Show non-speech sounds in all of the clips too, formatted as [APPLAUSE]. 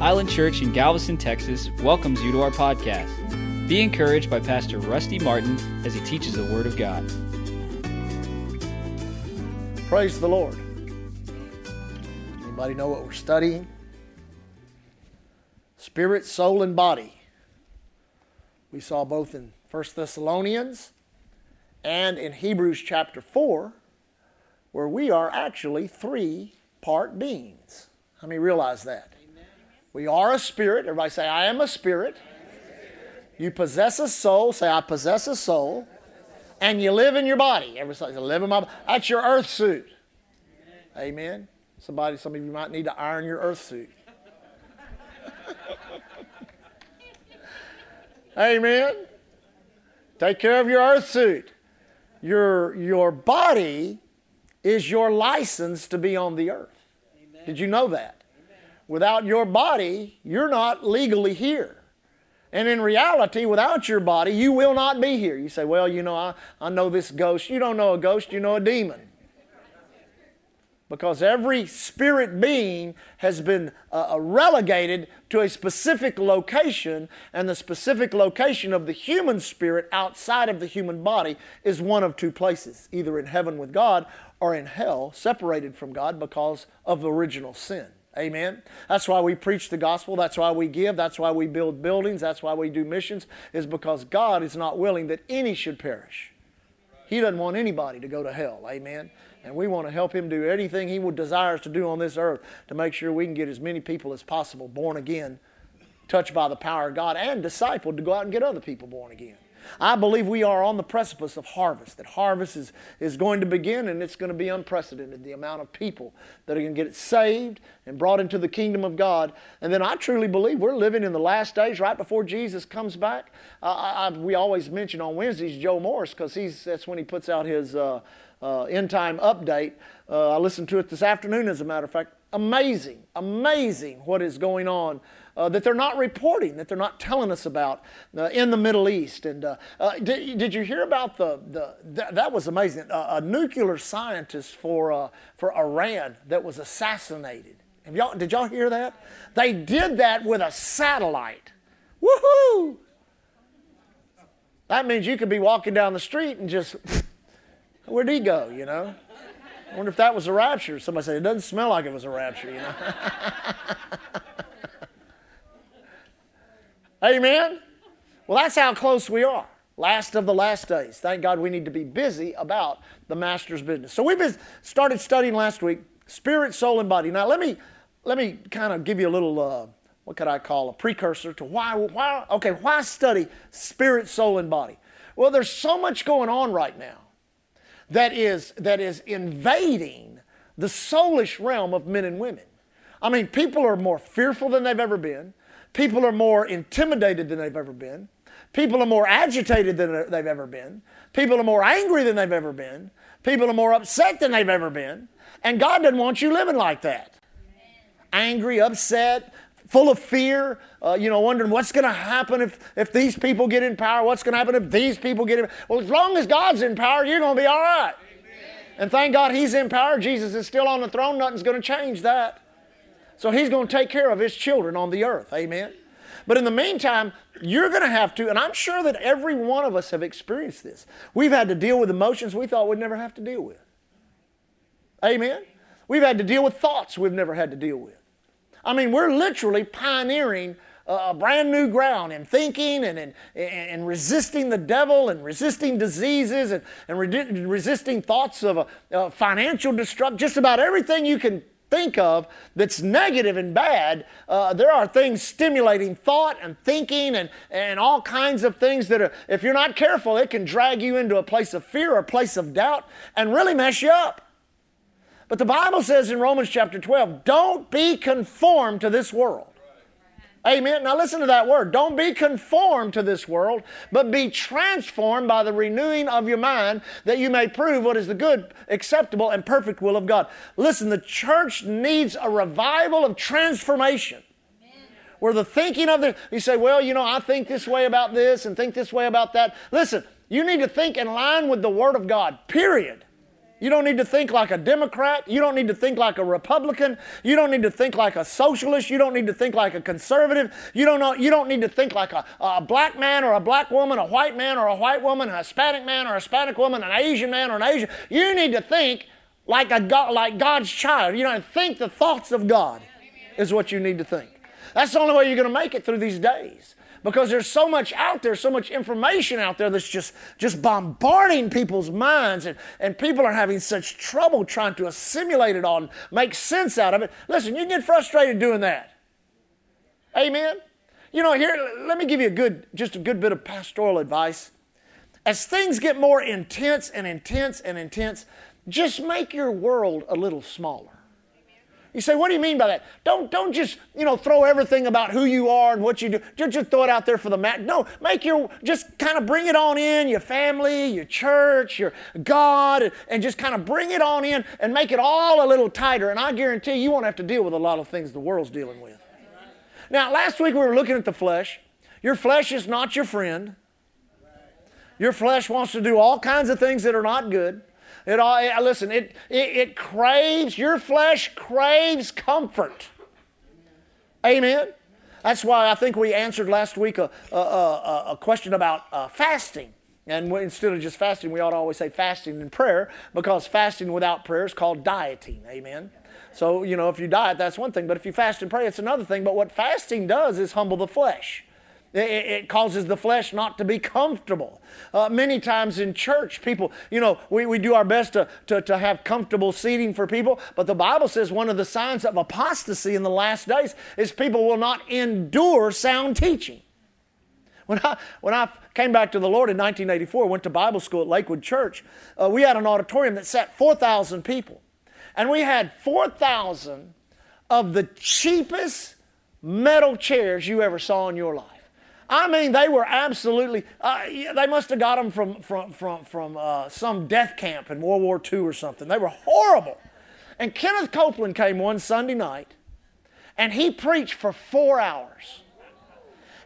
Island Church in Galveston, Texas welcomes you to our podcast. Be encouraged by Pastor Rusty Martin as he teaches the Word of God. Praise the Lord. Anybody know what we're studying? Spirit, soul, and body. We saw both in 1 Thessalonians and in Hebrews chapter 4, where we are actually three part beings. How many realize that? We are a spirit. Everybody say, I am a spirit. You possess a soul. Say, I possess a soul. And you live in your body. Everybody say, live in my body. That's your earth suit. Amen. Somebody, some of you might need to iron your earth suit. [LAUGHS] Amen. Take care of your earth suit. Your, your body is your license to be on the earth. Did you know that? Without your body, you're not legally here. And in reality, without your body, you will not be here. You say, Well, you know, I, I know this ghost. You don't know a ghost, you know a demon. Because every spirit being has been uh, uh relegated to a specific location, and the specific location of the human spirit outside of the human body is one of two places either in heaven with God or in hell, separated from God because of original sin. Amen. That's why we preach the gospel. That's why we give. That's why we build buildings. That's why we do missions, is because God is not willing that any should perish. He doesn't want anybody to go to hell. Amen. And we want to help Him do anything He would desires to do on this earth to make sure we can get as many people as possible born again, touched by the power of God, and discipled to go out and get other people born again. I believe we are on the precipice of harvest, that harvest is, is going to begin and it's going to be unprecedented, the amount of people that are going to get saved and brought into the kingdom of God. And then I truly believe we're living in the last days right before Jesus comes back. Uh, I, we always mention on Wednesdays Joe Morris because that's when he puts out his uh, uh, end time update. Uh, I listened to it this afternoon, as a matter of fact. Amazing, amazing what is going on uh, that they're not reporting, that they're not telling us about uh, in the Middle East. And uh, uh did, did, you hear about the, the that, was amazing, a nuclear scientist for, uh, for Iran that was assassinated. Have y'all, did y'all hear that? They did that with a satellite. Woohoo! That means you could be walking down the street and just, [LAUGHS] where'd he go, you know? I wonder if that was a rapture. Somebody said, it doesn't smell like it was a rapture, you know? [LAUGHS] Amen? Well, that's how close we are. Last of the last days. Thank God we need to be busy about the Master's business. So we've started studying last week spirit, soul, and body. Now let me let me kind of give you a little uh, what could I call a precursor to why why okay why study spirit, soul, and body. Well, there's so much going on right now that is that is invading the soulish realm of men and women. I mean, people are more fearful than they've ever been. People are more intimidated than they've ever been. People are more agitated than they've ever been. People are more angry than they've ever been. People are more upset than they've ever been. And God doesn't want you living like that. Angry, upset, full of fear, uh, you know, wondering what's going to happen if, if these people get in power, what's going to happen if these people get in Well, as long as God's in power, you're going to be all right. Amen. And thank God He's in power. Jesus is still on the throne. Nothing's going to change that. So he's going to take care of his children on the earth. Amen. But in the meantime, you're going to have to, and I'm sure that every one of us have experienced this. We've had to deal with emotions we thought we'd never have to deal with. Amen. We've had to deal with thoughts we've never had to deal with. I mean, we're literally pioneering a brand new ground in thinking and in, and resisting the devil and resisting diseases and, and re- resisting thoughts of a, a financial destruction, just about everything you can think of that's negative and bad, uh, there are things stimulating thought and thinking and, and all kinds of things that are, if you're not careful, it can drag you into a place of fear or a place of doubt and really mess you up. But the Bible says in Romans chapter 12, don't be conformed to this world. Amen. Now listen to that word. Don't be conformed to this world, but be transformed by the renewing of your mind that you may prove what is the good, acceptable, and perfect will of God. Listen, the church needs a revival of transformation. Where the thinking of the, you say, well, you know, I think this way about this and think this way about that. Listen, you need to think in line with the Word of God, period. You don't need to think like a Democrat. You don't need to think like a Republican. You don't need to think like a socialist. You don't need to think like a conservative. You don't, know, you don't need to think like a, a black man or a black woman, a white man or a white woman, a Hispanic man or a Hispanic woman, an Asian man or an Asian. You need to think like, a God, like God's child. You know, think the thoughts of God is what you need to think. That's the only way you're going to make it through these days because there's so much out there, so much information out there that's just, just bombarding people's minds, and, and people are having such trouble trying to assimilate it all and make sense out of it. Listen, you get frustrated doing that. Amen? You know, here, let me give you a good, just a good bit of pastoral advice. As things get more intense and intense and intense, just make your world a little smaller. You say, what do you mean by that? Don't, don't just, you know, throw everything about who you are and what you do. Just, just throw it out there for the mat. No, make your, just kind of bring it on in, your family, your church, your God, and just kind of bring it on in and make it all a little tighter. And I guarantee you won't have to deal with a lot of things the world's dealing with. Now, last week we were looking at the flesh. Your flesh is not your friend. Your flesh wants to do all kinds of things that are not good. It all, listen, it, it, it craves, your flesh craves comfort. Amen. That's why I think we answered last week a, a, a, a question about uh, fasting. And we, instead of just fasting, we ought to always say fasting and prayer because fasting without prayer is called dieting. Amen. So, you know, if you diet, that's one thing. But if you fast and pray, it's another thing. But what fasting does is humble the flesh. It, causes the flesh not to be comfortable. Uh, many times in church, people, you know, we, we do our best to, to, to have comfortable seating for people, but the Bible says one of the signs of apostasy in the last days is people will not endure sound teaching. When I, when I came back to the Lord in 1984, went to Bible school at Lakewood Church, uh, we had an auditorium that sat 4,000 people. And we had 4,000 of the cheapest metal chairs you ever saw in your life. I mean, they were absolutely, uh, they must have got them from, from, from, from uh, some death camp in World War II or something. They were horrible. And Kenneth Copeland came one Sunday night and he preached for four hours.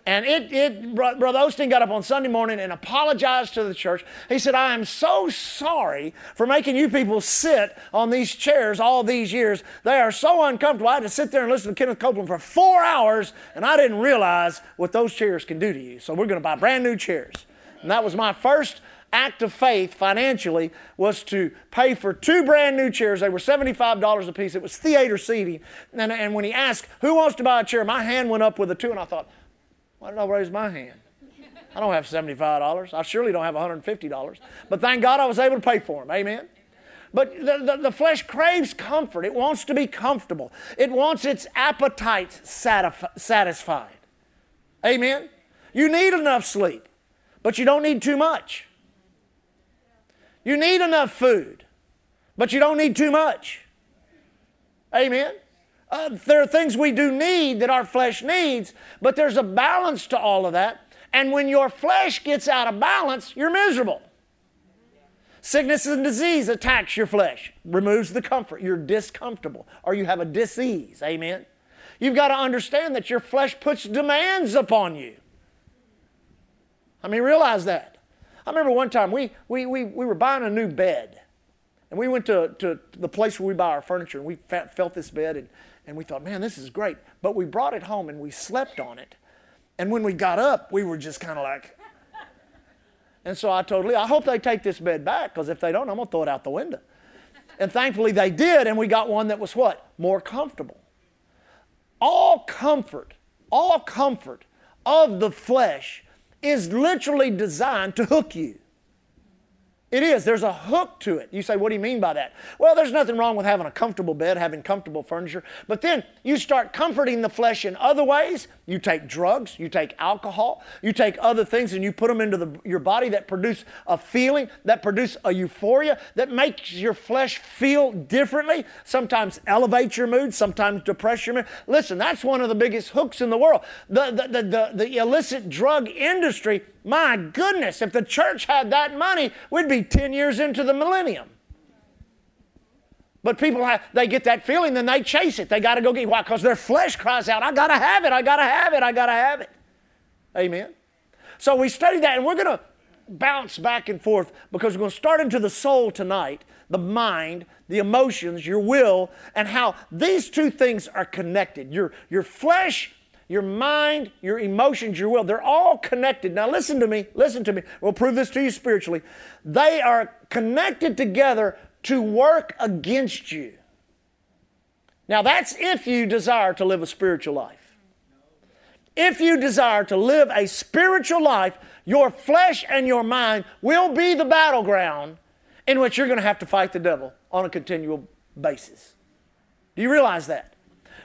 And it, it, Brother Osteen got up on Sunday morning and apologized to the church. He said, I am so sorry for making you people sit on these chairs all these years. They are so uncomfortable. I had to sit there and listen to Kenneth Copeland for four hours, and I didn't realize what those chairs can do to you. So we're going to buy brand new chairs. And that was my first act of faith financially was to pay for two brand new chairs. They were $75 a piece. It was theater seating. And, and when he asked, Who wants to buy a chair? my hand went up with a two, and I thought, why did I raise my hand? I don't have $75. I surely don't have $150. But thank God I was able to pay for them. Amen. But the, the, the, flesh craves comfort. It wants to be comfortable. It wants its appetites satisfied. Amen. You need enough sleep, but you don't need too much. You need enough food, but you don't need too much. Amen. Uh, there are things we do need that our flesh needs, but there's a balance to all of that. And when your flesh gets out of balance, you're miserable. Sickness and disease attacks your flesh, removes the comfort. You're discomfortable, or you have a disease. Amen. You've got to understand that your flesh puts demands upon you. I mean, realize that. I remember one time we, we, we, we were buying a new bed. And we went to, to the place where we buy our furniture, and we felt this bed, and and we thought, man, this is great. But we brought it home and we slept on it. And when we got up, we were just kind of like, and so I told Lee, I hope they take this bed back because if they don't, I'm going to throw it out the window. And thankfully they did, and we got one that was what? More comfortable. All comfort, all comfort of the flesh is literally designed to hook you. It is. There's a hook to it. You say, what do you mean by that? Well, there's nothing wrong with having a comfortable bed, having comfortable furniture. But then you start comforting the flesh in other ways. You take drugs, you take alcohol, you take other things and you put them into the, your body that produce a feeling, that produce a euphoria, that makes your flesh feel differently, sometimes elevate your mood, sometimes depress your mood. Listen, that's one of the biggest hooks in the world. The, the, the, the, the illicit drug industry my goodness, if the church had that money, we'd be 10 years into the millennium. But people have, they get that feeling, then they chase it. They got to go get why? Because their flesh cries out, I got to have it, I got to have it, I got to have it. Amen. So we study that, and we're going to bounce back and forth because we're going to start into the soul tonight. the mind, the emotions, your will, and how these two things are connected. Your, your flesh, your mind, your emotions, your will, they're all connected. Now, listen to me, listen to me. We'll prove this to you spiritually. They are connected together to work against you. Now, that's if you desire to live a spiritual life. If you desire to live a spiritual life, your flesh and your mind will be the battleground in which you're going to have to fight the devil on a continual basis. Do you realize that?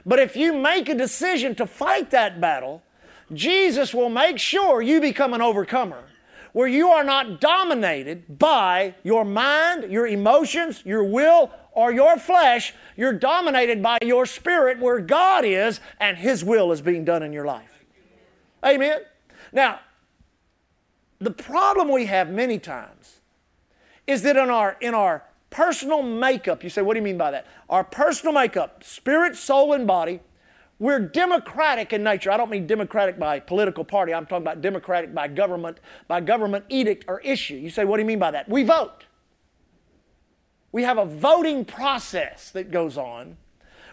But if you make a decision to fight that battle, Jesus will make sure you become an overcomer where you are not dominated by your mind, your emotions, your will, or your flesh. You're dominated by your spirit where God is and His will is being done in your life. Amen? Now, the problem we have many times is that in our, in our personal makeup, you say, what do you mean by that? Our personal makeup, spirit, soul, and body, we're democratic in nature. I don't mean democratic by political party. I'm talking about democratic by government, by government edict or issue. You say, what do you mean by that? We vote. We have a voting process that goes on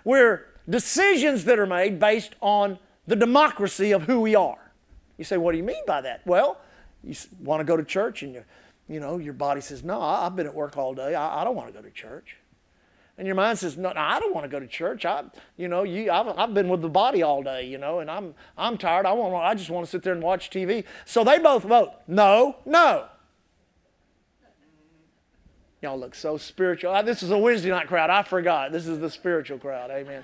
where decisions that are made based on the democracy of who we are. You say, what do you mean by that? Well, you want to go to church and you, you know, your body says, no, I've been at work all day. I, I don't want to go to church. And your mind says, no, no I don't want to go to church. I, you know, you, I've, I've been with the body all day, you know, and I'm, I'm tired. I, want, I just want to sit there and watch TV. So they both vote, no, no. Y'all look so spiritual. This is a Wednesday night crowd. I forgot. This is the spiritual crowd. Amen.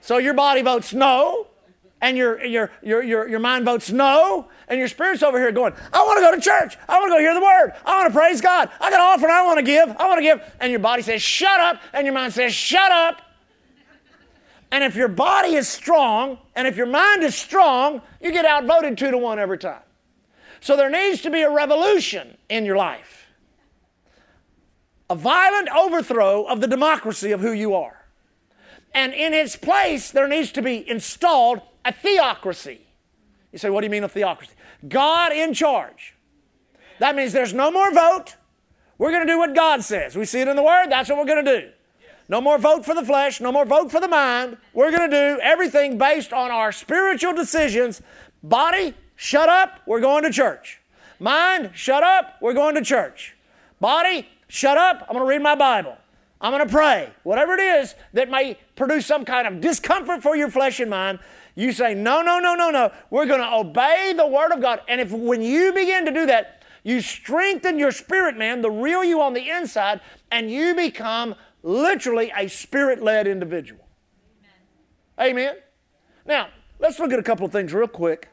So your body votes no and your, your, your, your, your mind votes no, and your spirit's over here going, I want to go to church. I want to go hear the word. I want to praise God. I got an offering I want to give. I want to give. And your body says, shut up. And your mind says, shut up. And if your body is strong and if your mind is strong, you get outvoted two to one every time. So there needs to be a revolution in your life a violent overthrow of the democracy of who you are. And in its place, there needs to be installed a theocracy. You say, what do you mean a theocracy? God in charge. That means there's no more vote. We're going to do what God says. We see it in the Word, that's what we're going to do. No more vote for the flesh, no more vote for the mind. We're going to do everything based on our spiritual decisions. Body, shut up, we're going to church. Mind, shut up, we're going to church. Body, shut up, I'm going to read my Bible. I'm going to pray. Whatever it is that may produce some kind of discomfort for your flesh and mind, you say, no, no, no, no, no. We're going to obey the Word of God. And if when you begin to do that, you strengthen your spirit, man, the real you on the inside, and you become literally a spirit led individual. Amen. Amen. Now, let's look at a couple of things real quick.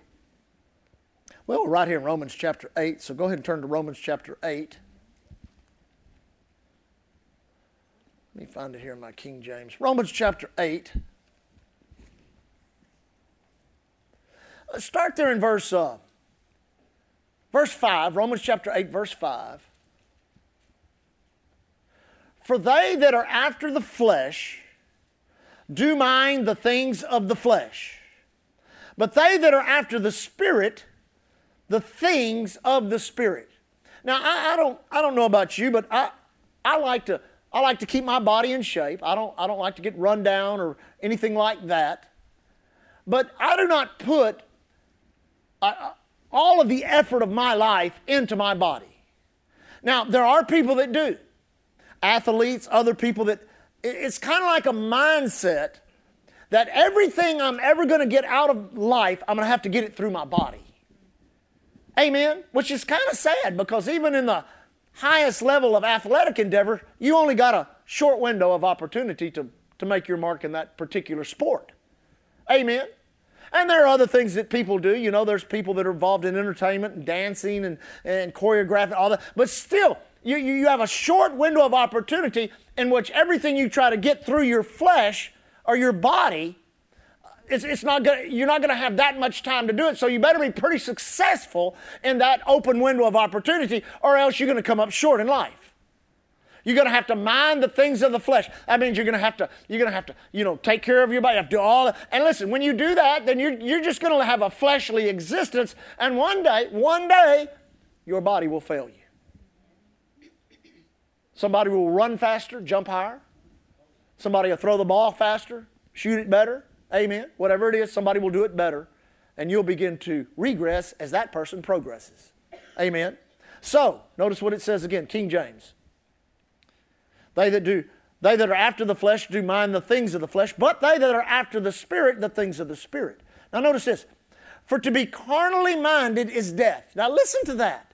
Well, we're right here in Romans chapter 8, so go ahead and turn to Romans chapter 8. Let me find it here in my King James. Romans chapter 8. Start there in verse, uh, verse 5, Romans chapter 8, verse 5. For they that are after the flesh do mind the things of the flesh, but they that are after the Spirit, the things of the Spirit. Now, I, I, don't, I don't know about you, but I, I, like to, I like to keep my body in shape. I don't, I don't like to get run down or anything like that. But I do not put uh, all of the effort of my life into my body. Now, there are people that do, athletes, other people that, it's kind of like a mindset that everything I'm ever going to get out of life, I'm going to have to get it through my body. Amen? Which is kind of sad because even in the highest level of athletic endeavor, you only got a short window of opportunity to, to make your mark in that particular sport. Amen? And there are other things that people do. You know, there's people that are involved in entertainment and dancing and, and choreographing, all that. But still, you, you have a short window of opportunity in which everything you try to get through your flesh or your body, it's, it's not gonna, you're not going to have that much time to do it. So you better be pretty successful in that open window of opportunity, or else you're going to come up short in life. You're going to have to mind the things of the flesh. That means you're going to have to, you're going to have to, you know, take care of your body. You have to do all that. And listen, when you do that, then you're, you're just going to have a fleshly existence. And one day, one day, your body will fail you. Somebody will run faster, jump higher. Somebody will throw the ball faster, shoot it better. Amen. Whatever it is, somebody will do it better. And you'll begin to regress as that person progresses. Amen. So, notice what it says again, King James. They that do they that are after the flesh do mind the things of the flesh, but they that are after the spirit the things of the spirit. Now notice this. For to be carnally minded is death. Now listen to that.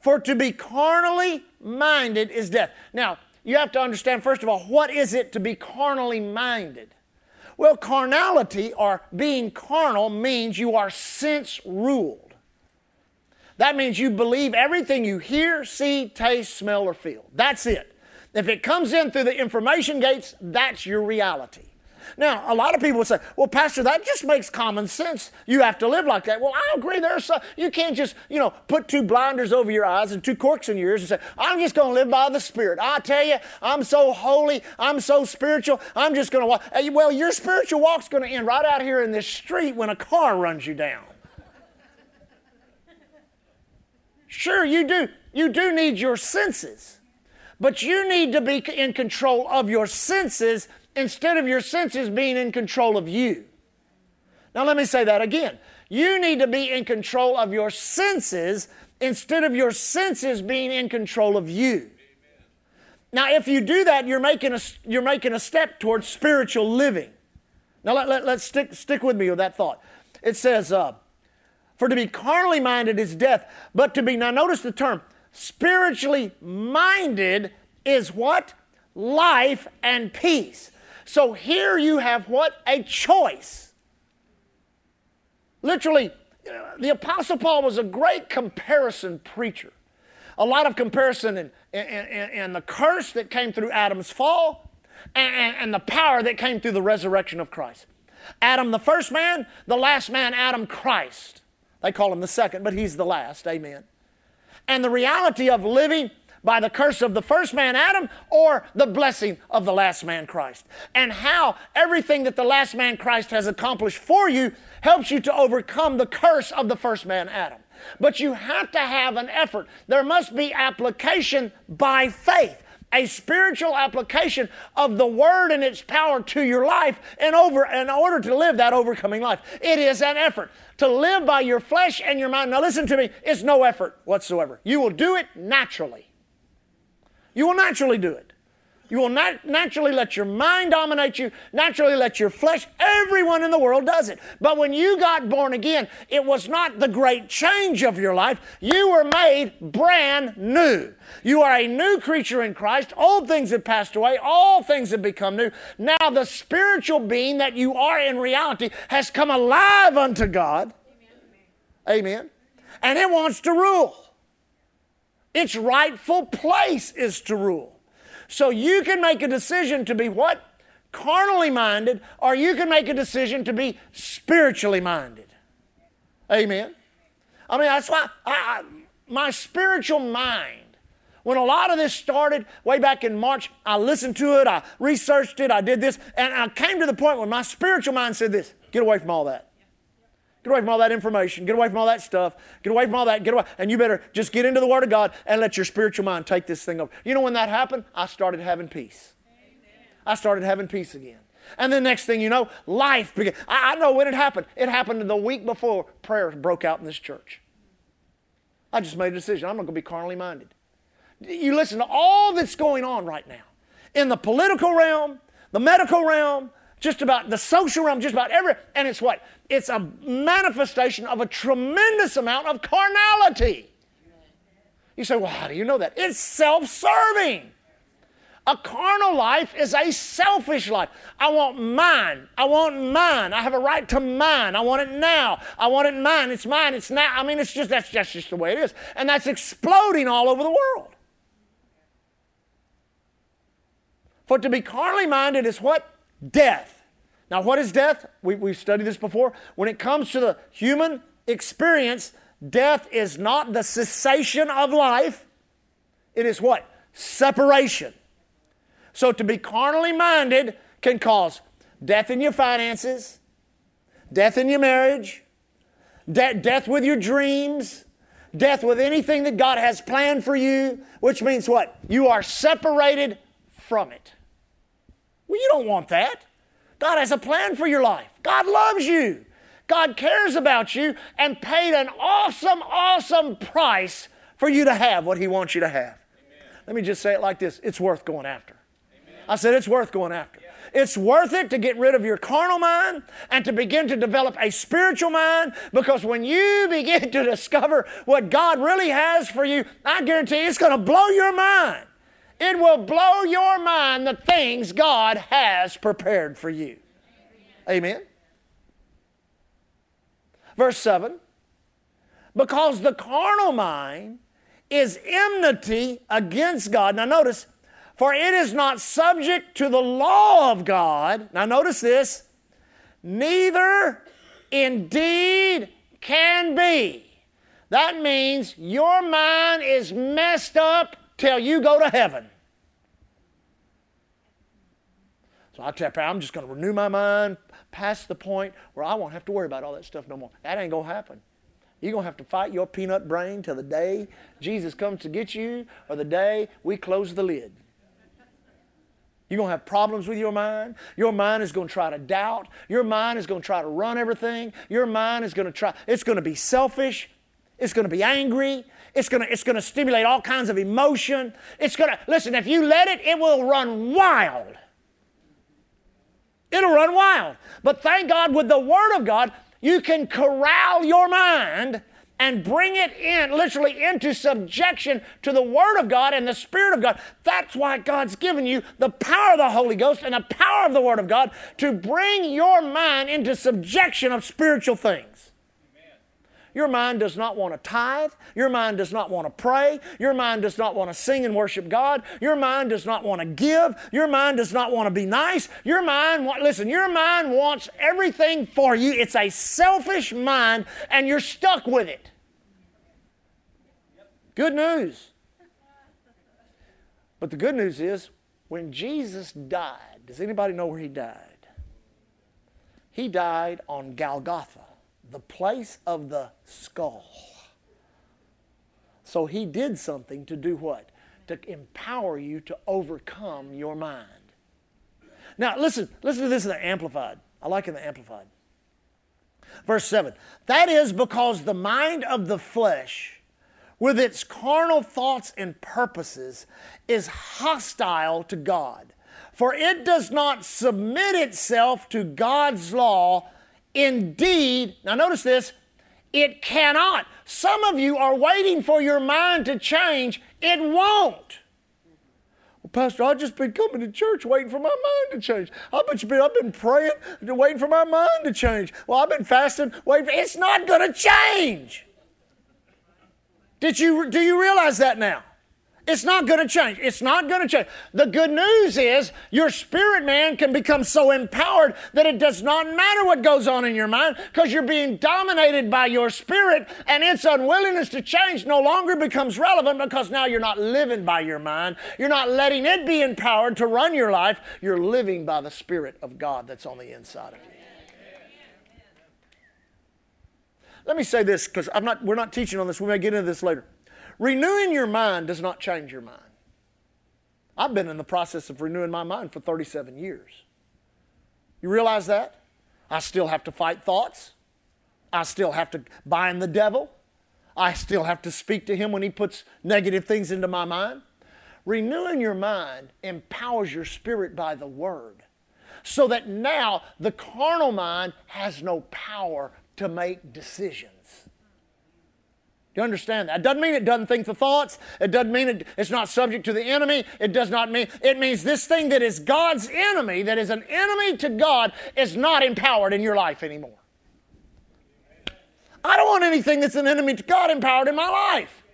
For to be carnally minded is death. Now, you have to understand, first of all, what is it to be carnally minded? Well, carnality or being carnal means you are sense ruled. That means you believe everything you hear, see, taste, smell, or feel. That's it. If it comes in through the information gates, that's your reality. Now, a lot of people would say, well, Pastor, that just makes common sense. You have to live like that. Well, I agree. There's some, you can't just, you know, put two blinders over your eyes and two corks in your ears and say, I'm just going to live by the Spirit. I tell you, I'm so holy. I'm so spiritual. I'm just going to walk. Well, your spiritual walk's going to end right out here in this street when a car runs you down. Sure, you do. You do need your senses. But you need to be in control of your senses instead of your senses being in control of you. Now, let me say that again. You need to be in control of your senses instead of your senses being in control of you. Now, if you do that, you're making a, you're making a step towards spiritual living. Now, let, let, us stick, stick with me with that thought. It says, uh, For to be carnally minded is death, but to be, now notice the term, spiritually minded is what? Life and peace. So here you have what? A choice. Literally, the Apostle Paul was a great comparison preacher. A lot of comparison in, in, in, in the curse that came through Adam's fall and, and the power that came through the resurrection of Christ. Adam, the first man, the last man, Adam Christ. They call him the second, but he's the last. Amen. And the reality of living by the curse of the first man, Adam, or the blessing of the last man, Christ. And how everything that the last man, Christ, has accomplished for you helps you to overcome the curse of the first man, Adam. But you have to have an effort. There must be application by faith a spiritual application of the word and its power to your life in, over, in order to live that overcoming life. It is an effort. To live by your flesh and your mind, now listen to me, it's no effort whatsoever. You will do it naturally. You will naturally do it. You will not naturally let your mind dominate you, naturally let your flesh, everyone in the world does it. But when you got born again, it was not the great change of your life. You were made brand new. You are a new creature in Christ. Old things have passed away, all things have become new. Now the spiritual being that you are in reality has come alive unto God. Amen. Amen. And it wants to rule. Its rightful place is to rule. So you can make a decision to be what? Carnally minded, or you can make a decision to be spiritually minded. Amen. I mean, that's why I, I, my spiritual mind, when a lot of this started way back in March, I listened to it, I researched it, I did this, and I came to the point where my spiritual mind said this get away from all that. Get away from all that information. Get away from all that stuff. Get away from all that. Get away. And you better just get into the Word of God and let your spiritual mind take this thing over. You know when that happened? I started having peace. Amen. I started having peace again. And the next thing you know, life began. I, I know when it happened. It happened the week before prayer broke out in this church. I just made a decision. I'm not going to be carnally minded. You listen to all that's going on right now in the political realm, the medical realm, just about the social realm, just about every, and it's what? It's a manifestation of a tremendous amount of carnality. You say, well, how do you know that? It's self serving. A carnal life is a selfish life. I want mine. I want mine. I have a right to mine. I want it now. I want it mine. It's mine. It's now. I mean, it's just that's, that's just the way it is. And that's exploding all over the world. For to be carnally minded is what? Death. Now, what is death? We, we've studied this before. When it comes to the human experience, death is not the cessation of life, it is what? Separation. So, to be carnally minded can cause death in your finances, death in your marriage, de- death with your dreams, death with anything that God has planned for you, which means what? You are separated from it. Well, you don't want that. God has a plan for your life. God loves you. God cares about you and paid an awesome, awesome price for you to have what He wants you to have. Amen. Let me just say it like this it's worth going after. Amen. I said it's worth going after. It's worth it to get rid of your carnal mind and to begin to develop a spiritual mind because when you [LAUGHS] begin to discover what God really has for you, I guarantee you it's going to blow your mind. It will blow your mind the things God has prepared for you. Amen. Verse 7 Because the carnal mind is enmity against God. Now, notice, for it is not subject to the law of God. Now, notice this neither indeed can be. That means your mind is messed up till you go to heaven. So I tell I'm just going to renew my mind past the point where I won't have to worry about all that stuff no more. That ain't going to happen. You're going to have to fight your peanut brain till the day Jesus comes to get you or the day we close the lid. You're going to have problems with your mind. Your mind is going to try to doubt. Your mind is going to try to run everything. Your mind is going to try, it's going to be selfish. It's going to be angry. It's going to, it's going to stimulate all kinds of emotion. It's going to, listen, if you let it, it will run wild. It'll run wild. But thank God, with the Word of God, you can corral your mind and bring it in, literally into subjection to the Word of God and the Spirit of God. That's why God's given you the power of the Holy Ghost and the power of the Word of God to bring your mind into subjection of spiritual things. Your mind does not want to tithe. Your mind does not want to pray. Your mind does not want to sing and worship God. Your mind does not want to give. Your mind does not want to be nice. Your mind, listen, your mind wants everything for you. It's a selfish mind, and you're stuck with it. Good news. But the good news is, when Jesus died, does anybody know where he died? He died on Golgotha the place of the skull. So he did something to do what? To empower you to overcome your mind. Now, listen, listen to this in the Amplified. I like in the Amplified. Verse 7 That is because the mind of the flesh, with its carnal thoughts and purposes, is hostile to God. For it does not submit itself to God's law Indeed, now notice this, it cannot. Some of you are waiting for your mind to change. It won't. Well, Pastor, I've just been coming to church waiting for my mind to change. I bet you been, I've been praying, waiting for my mind to change. Well, I've been fasting, waiting for it's not going to change. Did you, do you realize that now? It's not going to change. It's not going to change. The good news is your spirit man can become so empowered that it does not matter what goes on in your mind because you're being dominated by your spirit and its unwillingness to change no longer becomes relevant because now you're not living by your mind. You're not letting it be empowered to run your life. You're living by the spirit of God that's on the inside of you. Let me say this because not, we're not teaching on this. We may get into this later. Renewing your mind does not change your mind. I've been in the process of renewing my mind for 37 years. You realize that? I still have to fight thoughts. I still have to bind the devil. I still have to speak to him when he puts negative things into my mind. Renewing your mind empowers your spirit by the word so that now the carnal mind has no power to make decisions. Do you understand that? It doesn't mean it doesn't think the thoughts. It doesn't mean it, it's not subject to the enemy. It does not mean, it means this thing that is God's enemy, that is an enemy to God, is not empowered in your life anymore. I don't want anything that's an enemy to God empowered in my life.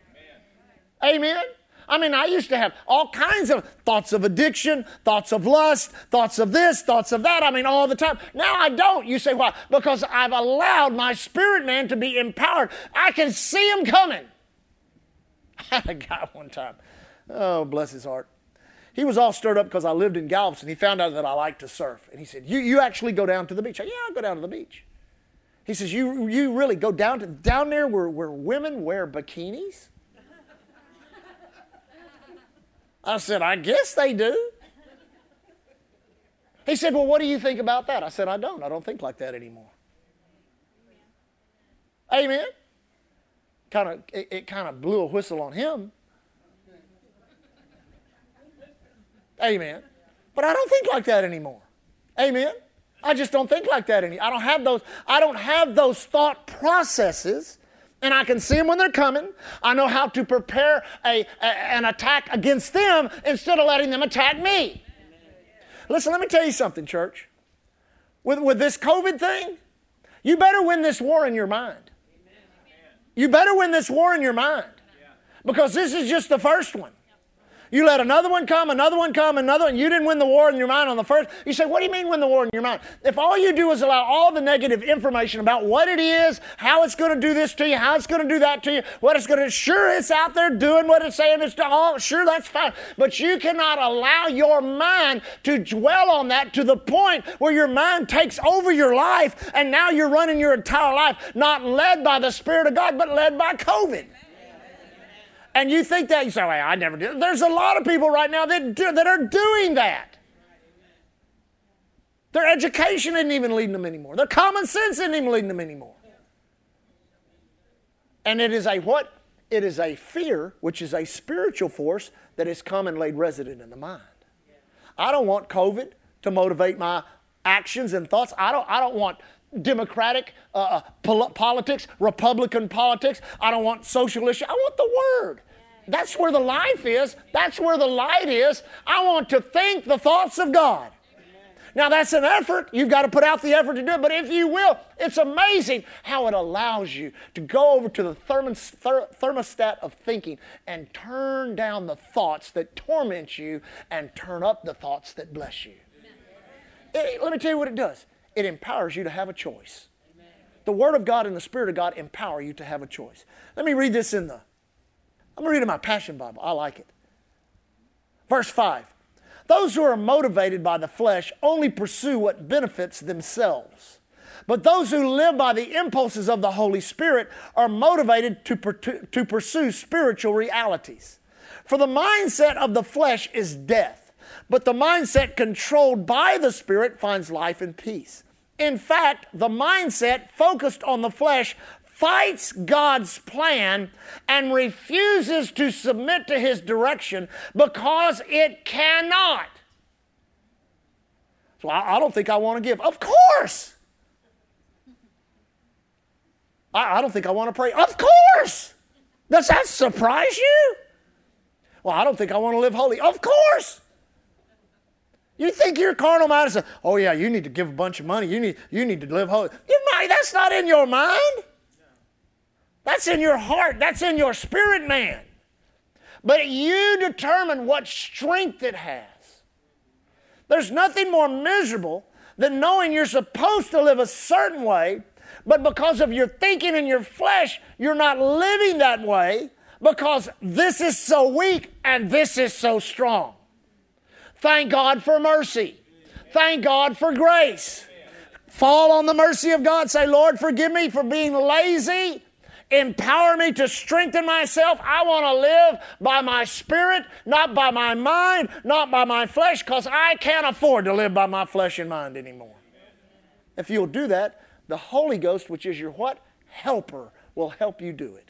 Amen. Amen. I mean, I used to have all kinds of thoughts of addiction, thoughts of lust, thoughts of this, thoughts of that. I mean, all the time. Now I don't. You say, why? Because I've allowed my spirit man to be empowered. I can see him coming. [LAUGHS] I had a guy one time. Oh, bless his heart. He was all stirred up because I lived in Galveston. He found out that I liked to surf. And he said, You, you actually go down to the beach? I, yeah, I'll go down to the beach. He says, You, you really go down to down there where, where women wear bikinis? I said, I guess they do. He said, Well, what do you think about that? I said, I don't. I don't think like that anymore. Amen. Kind of, it, it kind of blew a whistle on him. Amen. But I don't think like that anymore. Amen. I just don't think like that anymore. I don't have those, I don't have those thought processes. And I can see them when they're coming. I know how to prepare a, a, an attack against them instead of letting them attack me. Listen, let me tell you something, church. With, with this COVID thing, you better win this war in your mind. You better win this war in your mind. Because this is just the first one. You let another one come, another one come, another one. You didn't win the war in your mind on the first. You say, what do you mean win the war in your mind? If all you do is allow all the negative information about what it is, how it's going to do this to you, how it's going to do that to you, what it's going to, sure, it's out there doing what it's saying it's to all, sure, that's fine. But you cannot allow your mind to dwell on that to the point where your mind takes over your life and now you're running your entire life not led by the Spirit of God, but led by COVID. And you think that, you say, well, I never did. There's a lot of people right now that, do, that are doing that. Their education isn't even leading them anymore. Their common sense isn't even leading them anymore. And it is a what? It is a fear, which is a spiritual force that has come and laid resident in the mind. I don't want COVID to motivate my actions and thoughts. I don't, I don't want Democratic uh, uh pol- politics, Republican politics. I don't want social issues. I want the Word. That's where the life is. That's where the light is. I want to think the thoughts of God. Now, that's an effort. You've got to put out the effort to do it. But if you will, it's amazing how it allows you to go over to the thermostat of thinking and turn down the thoughts that torment you and turn up the thoughts that bless you. It, let me tell you what it does it empowers you to have a choice. Amen. The Word of God and the Spirit of God empower you to have a choice. Let me read this in the, I'm going to read in my Passion Bible. I like it. Verse 5 Those who are motivated by the flesh only pursue what benefits themselves. But those who live by the impulses of the Holy Spirit are motivated to, to pursue spiritual realities. For the mindset of the flesh is death but the mindset controlled by the Spirit finds life and peace. In fact, the mindset focused on the flesh fights God's plan and refuses to submit to His direction because it cannot. So I, I don't think I want to give. Of course. I, I don't think I want to pray. Of course. Does that surprise you? Well, I don't think I want to live holy. Of course. You think your carnal mind is, oh yeah, you need to give a bunch of money. You need, you need to live holy. That's not in your mind. That's in your heart. That's in your spirit, man. But you determine what strength it has. There's nothing more miserable than knowing you're supposed to live a certain way, but because of your thinking in your flesh, you're not living that way because this is so weak and this is so strong. Thank God for mercy. Thank God for grace. Fall on the mercy of God. Say, Lord, forgive me for being lazy. Empower me to strengthen myself. I want to live by my spirit, not by my mind, not by my flesh, because I can't afford to live by my flesh and mind anymore. If you'll do that, the Holy Ghost, which is your what? Helper, will help you do it.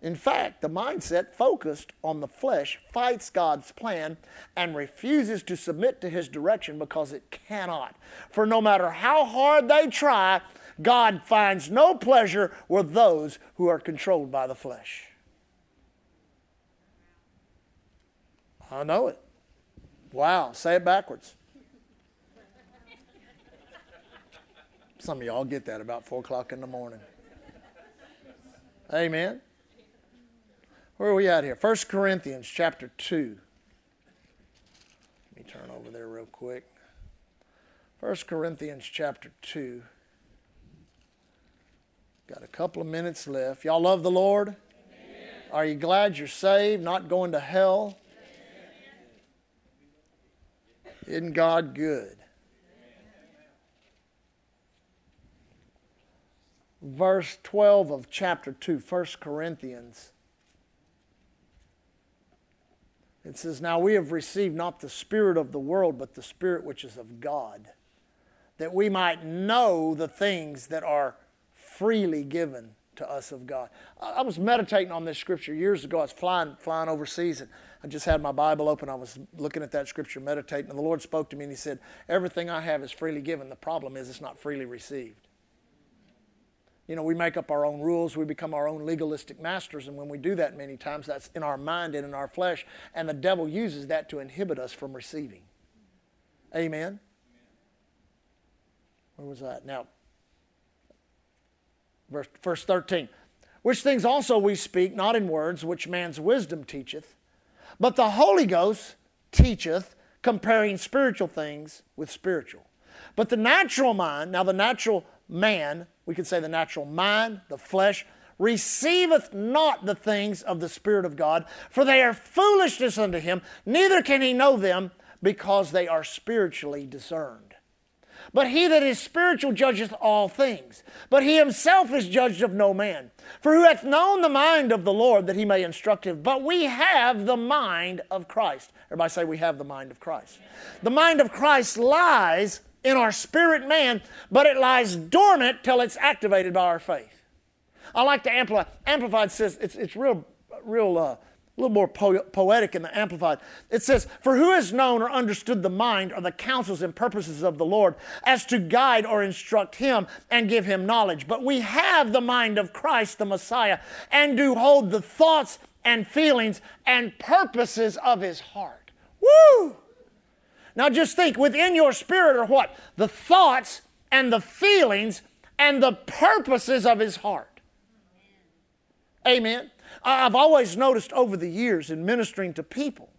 In fact, the mindset focused on the flesh fights God's plan and refuses to submit to his direction because it cannot. For no matter how hard they try, God finds no pleasure with those who are controlled by the flesh. I know it. Wow, say it backwards. Some of y'all get that about 4 o'clock in the morning. Amen. Where are we at here? 1 Corinthians chapter 2. Let me turn over there real quick. 1 Corinthians chapter 2. Got a couple of minutes left. Y'all love the Lord? Amen. Are you glad you're saved, not going to hell? Amen. Isn't God good? verse 12 of chapter 2, 1 Corinthians. It says, Now we have received not the Spirit of the world, but the Spirit which is of God, that we might know the things that are freely given to us of God. I was meditating on this scripture years ago. I was flying, flying overseas, and I just had my Bible open. I was looking at that scripture, meditating, and the Lord spoke to me, and He said, Everything I have is freely given. The problem is it's not freely received. You know, we make up our own rules, we become our own legalistic masters, and when we do that many times, that's in our mind and in our flesh, and the devil uses that to inhibit us from receiving. Amen? Where was that? Now, verse, verse 13. Which things also we speak, not in words, which man's wisdom teacheth, but the Holy Ghost teacheth, comparing spiritual things with spiritual. But the natural mind, now the natural man, we could say the natural mind, the flesh, receiveth not the things of the Spirit of God, for they are foolishness unto him, neither can he know them because they are spiritually discerned. But he that is spiritual judgeth all things. But he himself is judged of no man. For who hath known the mind of the Lord that he may instruct him? But we have the mind of Christ. Everybody say, We have the mind of Christ. The mind of Christ lies in our spirit man, but it lies dormant till it's activated by our faith. I like the Amplified. Amplified says it's, it's real, real uh, a little more po- poetic in the Amplified. It says, For who has known or understood the mind or the counsels and purposes of the Lord as to guide or instruct him and give him knowledge? But we have the mind of Christ, the Messiah, and do hold the thoughts and feelings and purposes of his heart. Woo! Now just think within your spirit are what? The thoughts and the feelings and the purposes of his heart. Amen. I've always noticed over the years in ministering to people,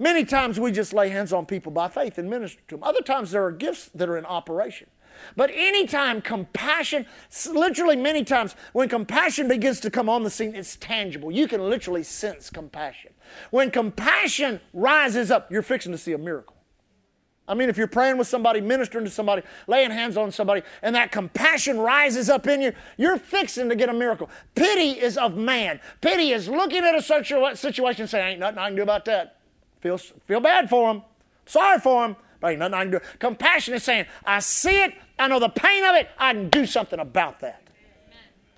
many times we just lay hands on people by faith and minister to them. Other times there are gifts that are in operation. But anytime compassion, literally many times, when compassion begins to come on the scene, it's tangible. You can literally sense compassion. When compassion rises up, you're fixing to see a miracle. I mean, if you're praying with somebody, ministering to somebody, laying hands on somebody, and that compassion rises up in you, you're fixing to get a miracle. Pity is of man. Pity is looking at a situation and saying, ain't nothing I can do about that. Feel, feel bad for them. Sorry for them. But ain't nothing I can do. Compassion is saying, I see it. I know the pain of it. I can do something about that.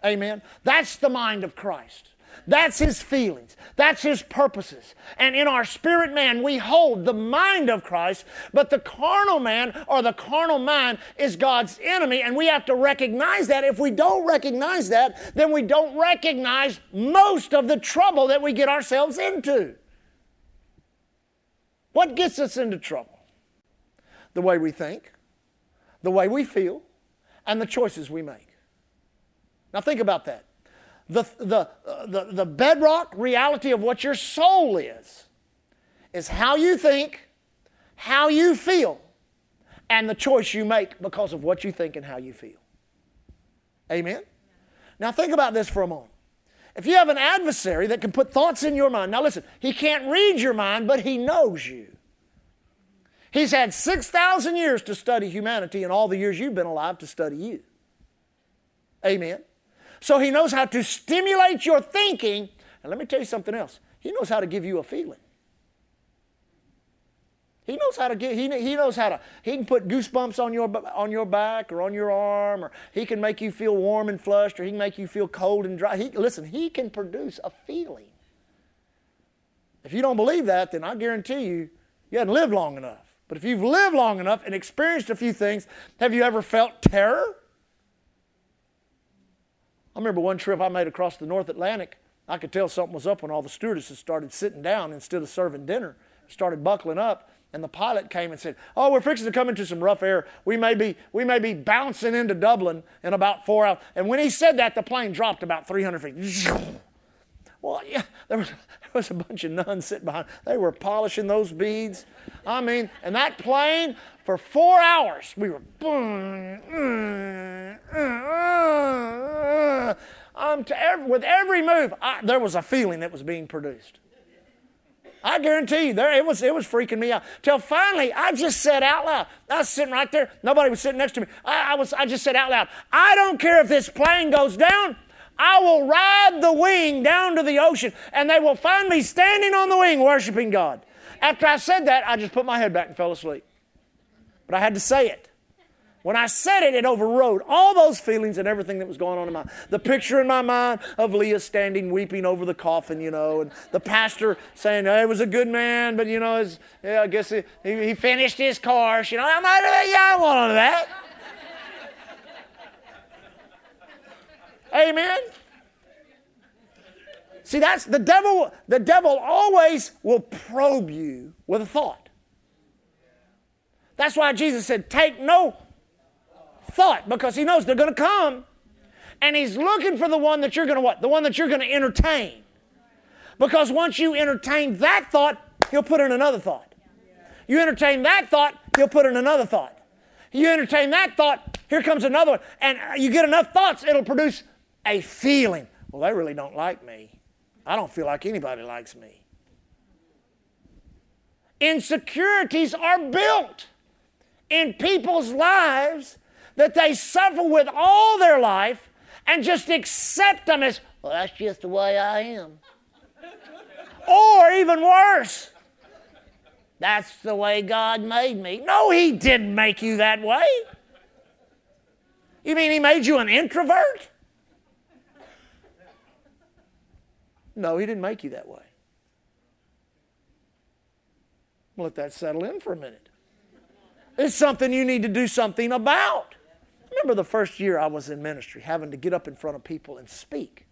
Amen. Amen. That's the mind of Christ. That's his feelings. That's his purposes. And in our spirit man, we hold the mind of Christ, but the carnal man or the carnal mind is God's enemy, and we have to recognize that. If we don't recognize that, then we don't recognize most of the trouble that we get ourselves into. What gets us into trouble? The way we think, the way we feel, and the choices we make. Now, think about that the, the, uh, the, the bedrock reality of what your soul is, is how you think, how you feel, and the choice you make because of what you think and how you feel. Amen? Now, think about this for a moment. If you have an adversary that can put thoughts in your mind, now listen, he can't read your mind, but he knows you. He's had 6,000 years to study humanity and all the years you've been alive to study you. Amen. So he knows how to stimulate your thinking. And let me tell you something else. He knows how to give you a feeling. He knows how to get, he, he knows how to, he can put goosebumps on your, on your back or on your arm, or he can make you feel warm and flushed, or he can make you feel cold and dry. He, listen, he can produce a feeling. If you don't believe that, then I guarantee you, you haven't lived long enough. But if you've lived long enough and experienced a few things, have you ever felt terror? I remember one trip I made across the North Atlantic. I could tell something was up when all the stewardesses started sitting down instead of serving dinner, started buckling up. And the pilot came and said, "Oh, we're fixing to come into some rough air. We may be, we may be bouncing into Dublin in about four hours." And when he said that, the plane dropped about 300 feet. [LAUGHS] Well, yeah, there was, there was a bunch of nuns sitting behind. They were polishing those beads. I mean, and that plane for four hours, we were. Um, to every, with every move, I, there was a feeling that was being produced. I guarantee you, there it was. It was freaking me out. Till finally, I just said out loud. I was sitting right there. Nobody was sitting next to me. I, I was. I just said out loud. I don't care if this plane goes down. I will ride the wing down to the ocean, and they will find me standing on the wing worshiping God. After I said that, I just put my head back and fell asleep. But I had to say it. When I said it, it overrode all those feelings and everything that was going on in my the picture in my mind of Leah standing weeping over the coffin, you know, and the pastor saying, hey, "He was a good man, but you know, yeah, I guess he, he, he finished his course." You know, I'm not, yeah, I of that. Amen. See, that's the devil. The devil always will probe you with a thought. That's why Jesus said, "Take no thought because he knows they're going to come. And he's looking for the one that you're going to what? The one that you're going to entertain. Because once you entertain that thought, he'll put in another thought. You entertain that thought, he'll put in another thought. You entertain that thought, here comes another one. And you get enough thoughts, it'll produce a feeling. Well, they really don't like me. I don't feel like anybody likes me. Insecurities are built in people's lives that they suffer with all their life and just accept them as, well, that's just the way I am. or even worse, that's the way God made me. No, He didn't make you that way. You mean He made you an introvert? No, He didn't make you that way. Let that settle in for a minute. It's something you need to do something about remember the first year I was in ministry, having to get up in front of people and speak.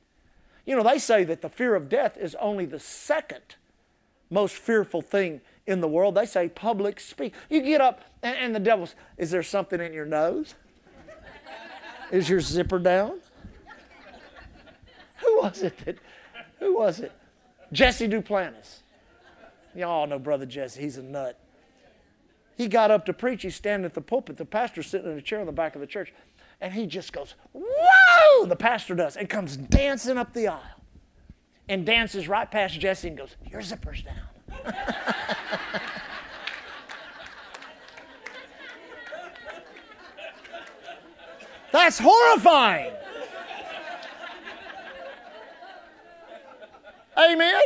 You know, they say that the fear of death is only the second most fearful thing in the world. They say public speak. You get up, and, and the devil's, is there something in your nose? Is your zipper down? Who was it that, who was it? Jesse Duplantis. Y'all know Brother Jesse, he's a nut. He got up to preach. He's standing at the pulpit. The pastor's sitting in a chair in the back of the church. And he just goes, Whoa! The pastor does, and comes dancing up the aisle. And dances right past Jesse and goes, Your zipper's down. [LAUGHS] That's horrifying. Amen.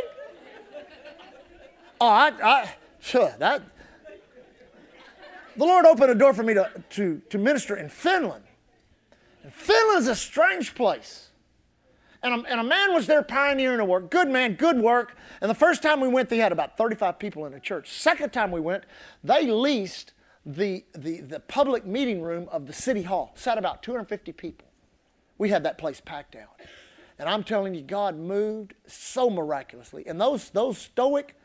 Oh, I, I, sure, that, the Lord opened a door for me to, to, to minister in Finland. And Finland is a strange place. And a, and a man was there pioneering a work. Good man, good work. And the first time we went, they had about 35 people in the church. Second time we went, they leased the, the, the public meeting room of the city hall. Sat about 250 people. We had that place packed out. And I'm telling you, God moved so miraculously. And those, those stoic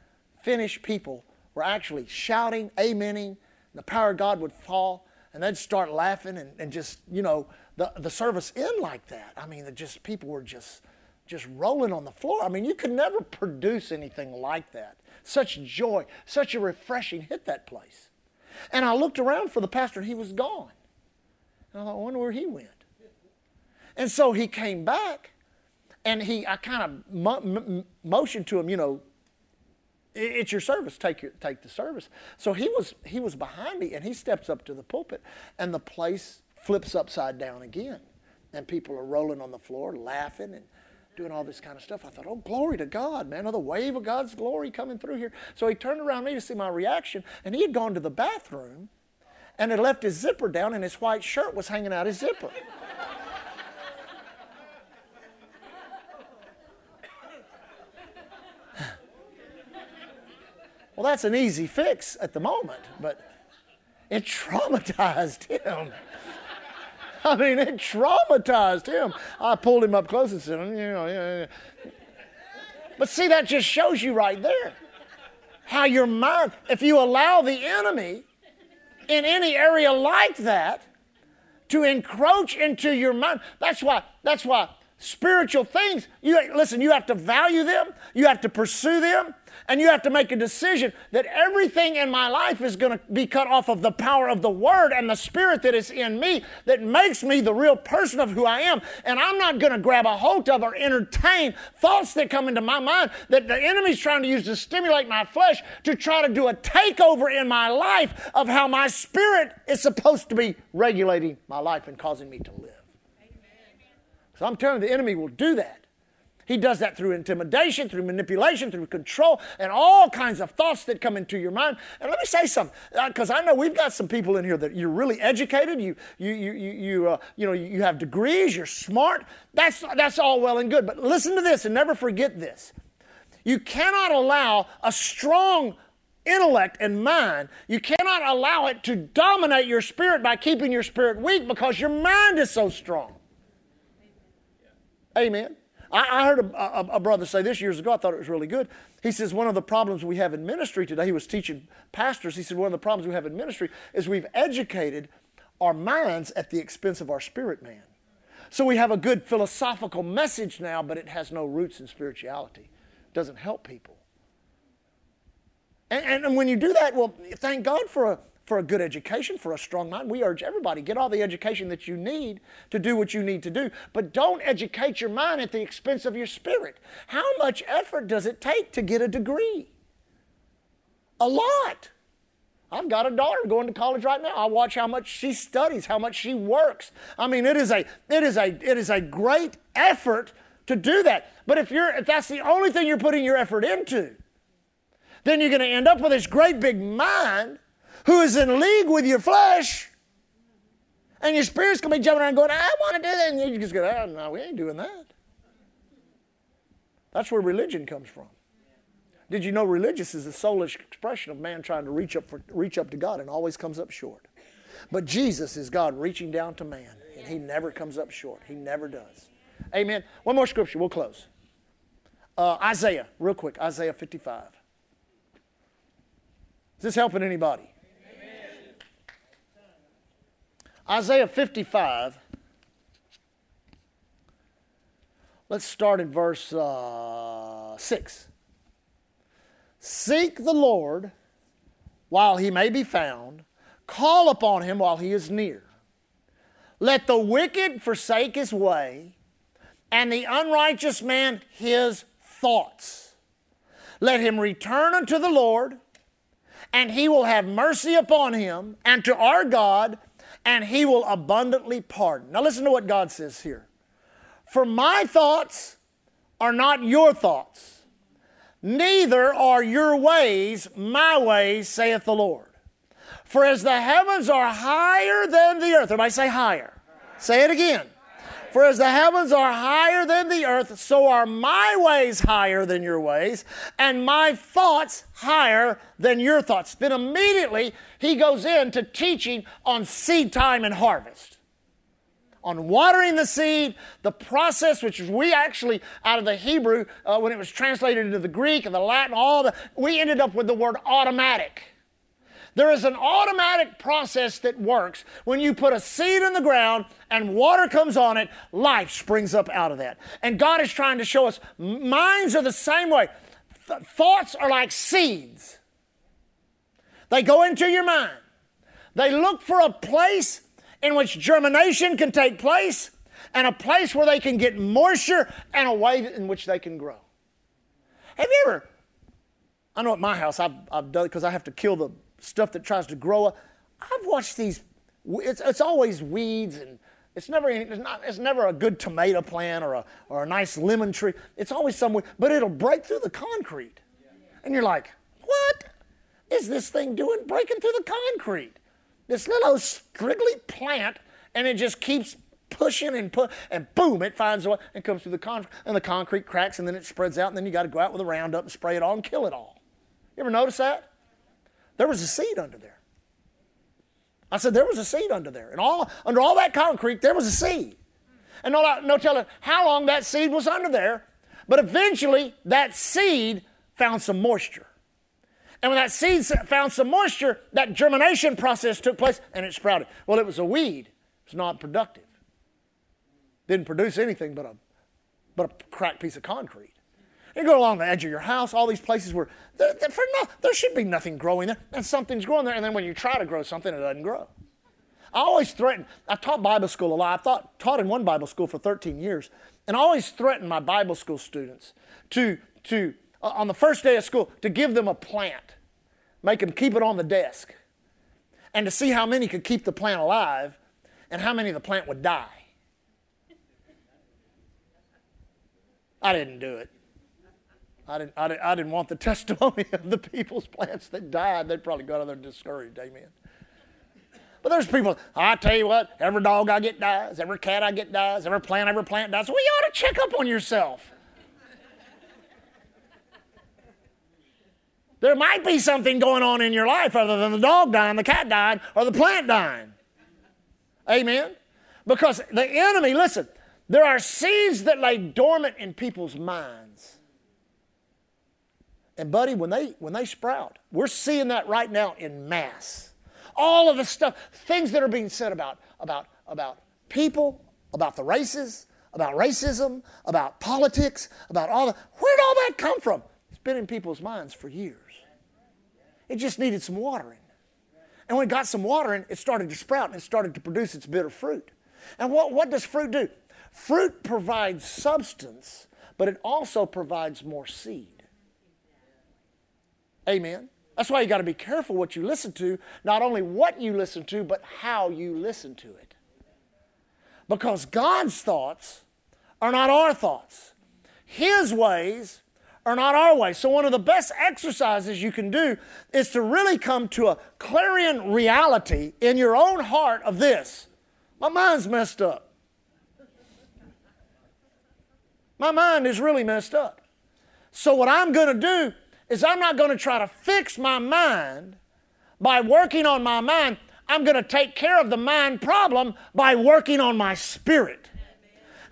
Finnish people were actually shouting, amening, the power of God would fall, and they'd start laughing and, and just, you know, the, the service end like that. I mean, just people were just just rolling on the floor. I mean, you could never produce anything like that. Such joy, such a refreshing hit that place. And I looked around for the pastor, and he was gone. And I thought, I wonder where he went. And so he came back, and he, I kind of mo- m- motioned to him, you know, it's your service. Take your, take the service. So he was he was behind me, and he steps up to the pulpit, and the place flips upside down again, and people are rolling on the floor, laughing and doing all this kind of stuff. I thought, oh, glory to God, man! Another wave of God's glory coming through here. So he turned around me to see my reaction, and he had gone to the bathroom, and had left his zipper down, and his white shirt was hanging out his zipper. Well, that's an easy fix at the moment, but it traumatized him. [LAUGHS] I mean, it traumatized him. I pulled him up close and said, you know, yeah, yeah. But see, that just shows you right there how your mind, if you allow the enemy in any area like that to encroach into your mind, that's why, that's why spiritual things, you listen, you have to value them, you have to pursue them, and you have to make a decision that everything in my life is going to be cut off of the power of the Word and the Spirit that is in me that makes me the real person of who I am. And I'm not going to grab a hold of or entertain thoughts that come into my mind that the enemy's trying to use to stimulate my flesh to try to do a takeover in my life of how my spirit is supposed to be regulating my life and causing me to live. So I'm telling you, the enemy will do that. He does that through intimidation, through manipulation, through control, and all kinds of thoughts that come into your mind. And let me say something, because uh, I know we've got some people in here that you're really educated. You, you, you, you, you, uh, you know, you have degrees. You're smart. That's that's all well and good. But listen to this, and never forget this. You cannot allow a strong intellect and mind, you cannot allow it to dominate your spirit by keeping your spirit weak because your mind is so strong. Amen. I, I heard a, a, a, brother say this years ago. I thought it was really good. He says, One of the problems we have in ministry today, he was teaching pastors. He said, One of the problems we have in ministry is we've educated our minds at the expense of our spirit man. So we have a good philosophical message now, but it has no roots in spirituality. It doesn't help people. And, and, and when you do that, well, thank God for a for a good education, for a strong mind. We urge everybody get all the education that you need to do what you need to do. But don't educate your mind at the expense of your spirit. How much effort does it take to get a degree? A lot. I've got a daughter going to college right now. I watch how much she studies, how much she works. I mean, it is a it is a it is a great effort to do that. But if you're if that's the only thing you're putting your effort into, then you're going to end up with this great big mind who is in league with your flesh. And your spirit's going to be jumping around going, I want to do that. And you just go, oh, no, we ain't doing that. That's where religion comes from. Did you know religious is the soulish expression of man trying to reach up, for, reach up to God and always comes up short? But Jesus is God reaching down to man, and he never comes up short. He never does. Amen. One more scripture, we'll close. Uh, Isaiah, real quick, Isaiah 55. Is this helping anybody? Isaiah 55. Let's start in verse uh, 6. Seek the Lord while he may be found, call upon him while he is near. Let the wicked forsake his way, and the unrighteous man his thoughts. Let him return unto the Lord, and he will have mercy upon him, and to our God, and he will abundantly pardon. Now, listen to what God says here. For my thoughts are not your thoughts, neither are your ways my ways, saith the Lord. For as the heavens are higher than the earth, everybody say higher. Say it again. For as the heavens are higher than the earth, so are my ways higher than your ways, and my thoughts higher than your thoughts. Then immediately he goes into teaching on seed time and harvest. On watering the seed, the process, which we actually, out of the Hebrew, uh, when it was translated into the Greek and the Latin, all the, we ended up with the word automatic. There is an automatic process that works. When you put a seed in the ground and water comes on it, life springs up out of that. And God is trying to show us minds are the same way. Th- thoughts are like seeds, they go into your mind. They look for a place in which germination can take place and a place where they can get moisture and a way in which they can grow. Have you ever? I know at my house I've, I've done because I have to kill the stuff that tries to grow up. I've watched these, it's, it's always weeds and it's never, it's, not, it's never a good tomato plant or a, or a nice lemon tree. It's always somewhere, but it'll break through the concrete. And you're like, what is this thing doing breaking through the concrete? This little strigly plant, and it just keeps pushing and put, and boom, it finds a way and comes through the concrete, and the concrete cracks, and then it spreads out, and then you got to go out with a Roundup and spray it all and kill it all. You ever notice that? There was a seed under there. I said, there was a seed under there. And all under all that concrete, there was a seed. And no, no telling how long that seed was under there. But eventually, that seed found some moisture. And when that seed found some moisture, that germination process took place and it sprouted. Well, it was a weed. It was not productive. Didn't produce anything but a but a cracked piece of concrete. You go along the edge of your house, all these places where there, there, no, there should be nothing growing there, and something's growing there, and then when you try to grow something, it doesn't grow. I always threaten, I taught Bible school a lot. I thought, taught in one Bible school for 13 years, and I always threaten my Bible school students to, to uh, on the first day of school, to give them a plant, make them keep it on the desk, and to see how many could keep the plant alive and how many the plant would die. I didn't do it. I didn't, I, didn't, I didn't want the [LAUGHS] testimony of the people's plants that died. They'd probably go got other discouraged. Amen. But there's people, I tell you what, every dog I get dies, every cat I get dies, every plant every plant dies. Well, you ought to check up on yourself. there might be something going on in your life other than the dog dying, the cat dying, or the plant dying. Amen? Because the enemy, listen, there are seeds that lay dormant in people's minds. And buddy, when they when they sprout, we're seeing that right now in mass. All of the stuff, things that are being said about about about people, about the races, about racism, about politics, about all the where'd all that come from? It's been in people's minds for years. It just needed some watering. And when it got some watering, it started to sprout and it started to produce its bitter fruit. And what, what does fruit do? Fruit provides substance, but it also provides more seed. Amen. That's why you got to be careful what you listen to, not only what you listen to, but how you listen to it. Because God's thoughts are not our thoughts. His ways are not our ways. So, one of the best exercises you can do is to really come to a clarion reality in your own heart of this my mind's messed up. My mind is really messed up. So, what I'm going to do is I'm not going to try to fix my mind by working on my mind. I'm going to take care of the mind problem by working on my spirit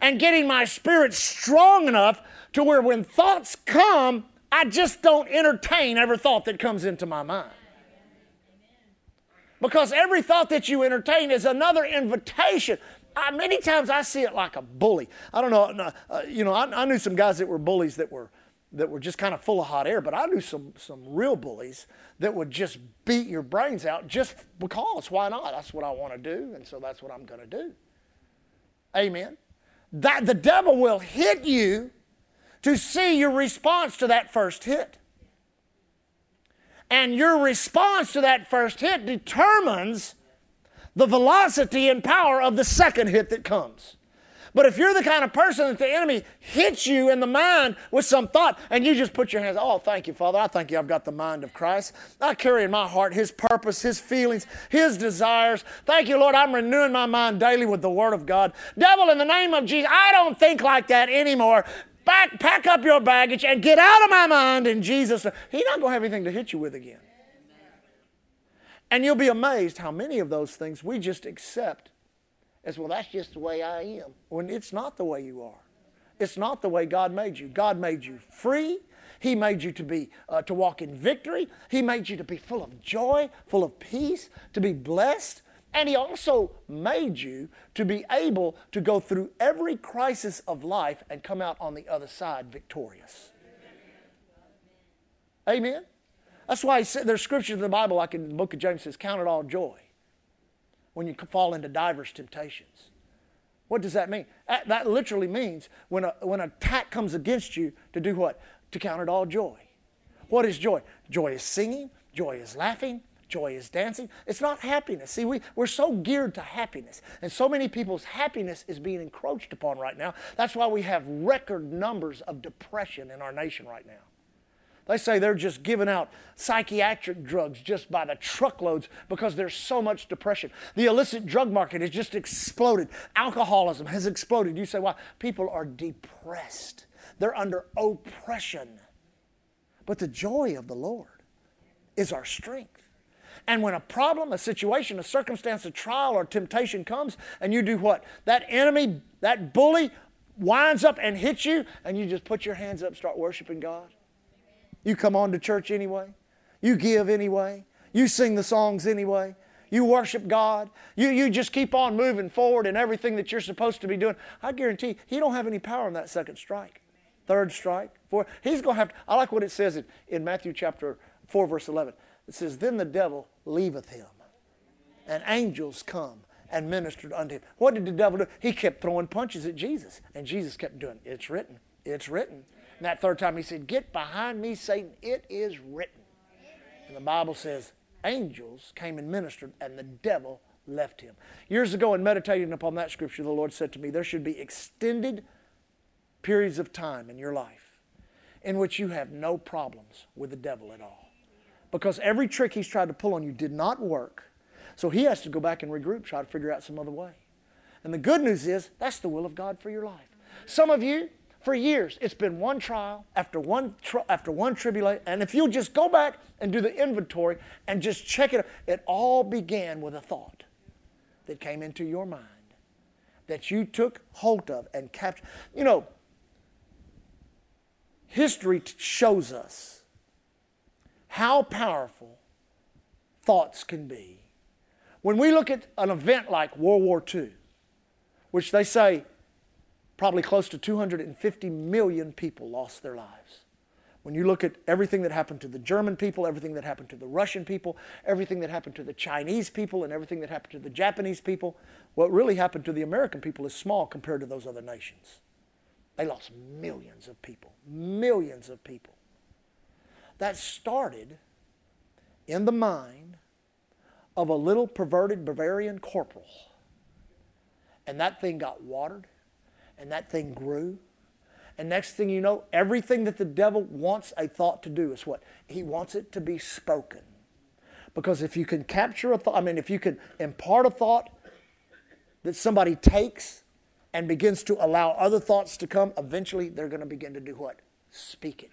and getting my spirit strong enough to where when thoughts come, I just don't entertain every thought that comes into my mind. Because every thought that you entertain is another invitation. I, many times I see it like a bully. I don't know, uh, you know, I, I, knew some guys that were bullies that were that were just kind of full of hot air, but I knew some some real bullies that would just beat your brains out just because. Why not? That's what I want to do, and so that's what I'm going to do. Amen. That the devil will hit you to see your response to that first hit. And your response to that first hit determines the velocity and power of the second hit that comes. But if you're the kind of person that the enemy hits you in the mind with some thought and you just put your hands, oh, thank you, Father. I thank you I've got the mind of Christ. I carry in my heart his purpose, his feelings, his desires. Thank you, Lord. I'm renewing my mind daily with the word of God. Devil, in the name of Jesus, I don't think like that anymore. Back, pack up your baggage and get out of my mind in Jesus' He's not going to have anything to hit you with again. And you'll be amazed how many of those things we just accept as, well, that's just the way I am. When it's not the way you are. It's not the way God made you. God made you free. He made you to be uh, to walk in victory. He made you to be full of joy, full of peace, to be blessed. And he also made you to be able to go through every crisis of life and come out on the other side victorious. Amen. That's why said, there's scriptures in the Bible, like in the book of James, says, Count it all joy when you fall into diverse temptations. What does that mean? That literally means when, a, when an attack comes against you, to do what? To count it all joy. What is joy? Joy is singing, joy is laughing, joy is dancing. It's not happiness. See, we, we're so geared to happiness, and so many people's happiness is being encroached upon right now. That's why we have record numbers of depression in our nation right now. They say they're just giving out psychiatric drugs just by the truckloads because there's so much depression. The illicit drug market has just exploded. Alcoholism has exploded. You say, why? People are depressed, they're under oppression. But the joy of the Lord is our strength. And when a problem, a situation, a circumstance, a trial, or temptation comes, and you do what? That enemy, that bully winds up and hits you, and you just put your hands up, start worshiping God. You come on to church anyway. You give anyway. You sing the songs anyway. you worship God, you, you just keep on moving forward in everything that you're supposed to be doing, I guarantee you, he don't have any power in that second strike. Third strike, fourth. He's going to have to, I like what it says in, in Matthew chapter 4, verse 11. It says, Then the devil leaveth him, and angels come and ministered unto him. What did the devil do? He kept throwing punches at Jesus, and Jesus kept doing, It's written, it's written. And that third time he said, Get behind me, Satan, it is written. And the Bible says, Angels came and ministered, and the devil left him. Years ago, in meditating upon that scripture, the Lord said to me, There should be extended periods of time in your life in which you have no problems with the devil at all. Because every trick he's tried to pull on you did not work. So he has to go back and regroup, try to figure out some other way. And the good news is that's the will of God for your life. Some of you, for years, it's been one trial after one tri- after one tribulation. And if you'll just go back and do the inventory and just check it, it all began with a thought that came into your mind that you took hold of and captured. You know, history shows us how powerful thoughts can be when we look at an event like World War II, which they say probably close to 250 million people lost their lives. When you look at everything that happened to the German people, everything that happened to the Russian people, everything that happened to the Chinese people, and everything that happened to the Japanese people, what really happened to the American people is small compared to those other nations. They lost millions of people, millions of people. That started in the mind of a little perverted Bavarian corporal. And that thing got watered, and that thing grew. And next thing you know, everything that the devil wants a thought to do is what? He wants it to be spoken. Because if you can capture a thought, I mean, if you can impart a thought that somebody takes and begins to allow other thoughts to come, eventually they're going to begin to do what? Speak it.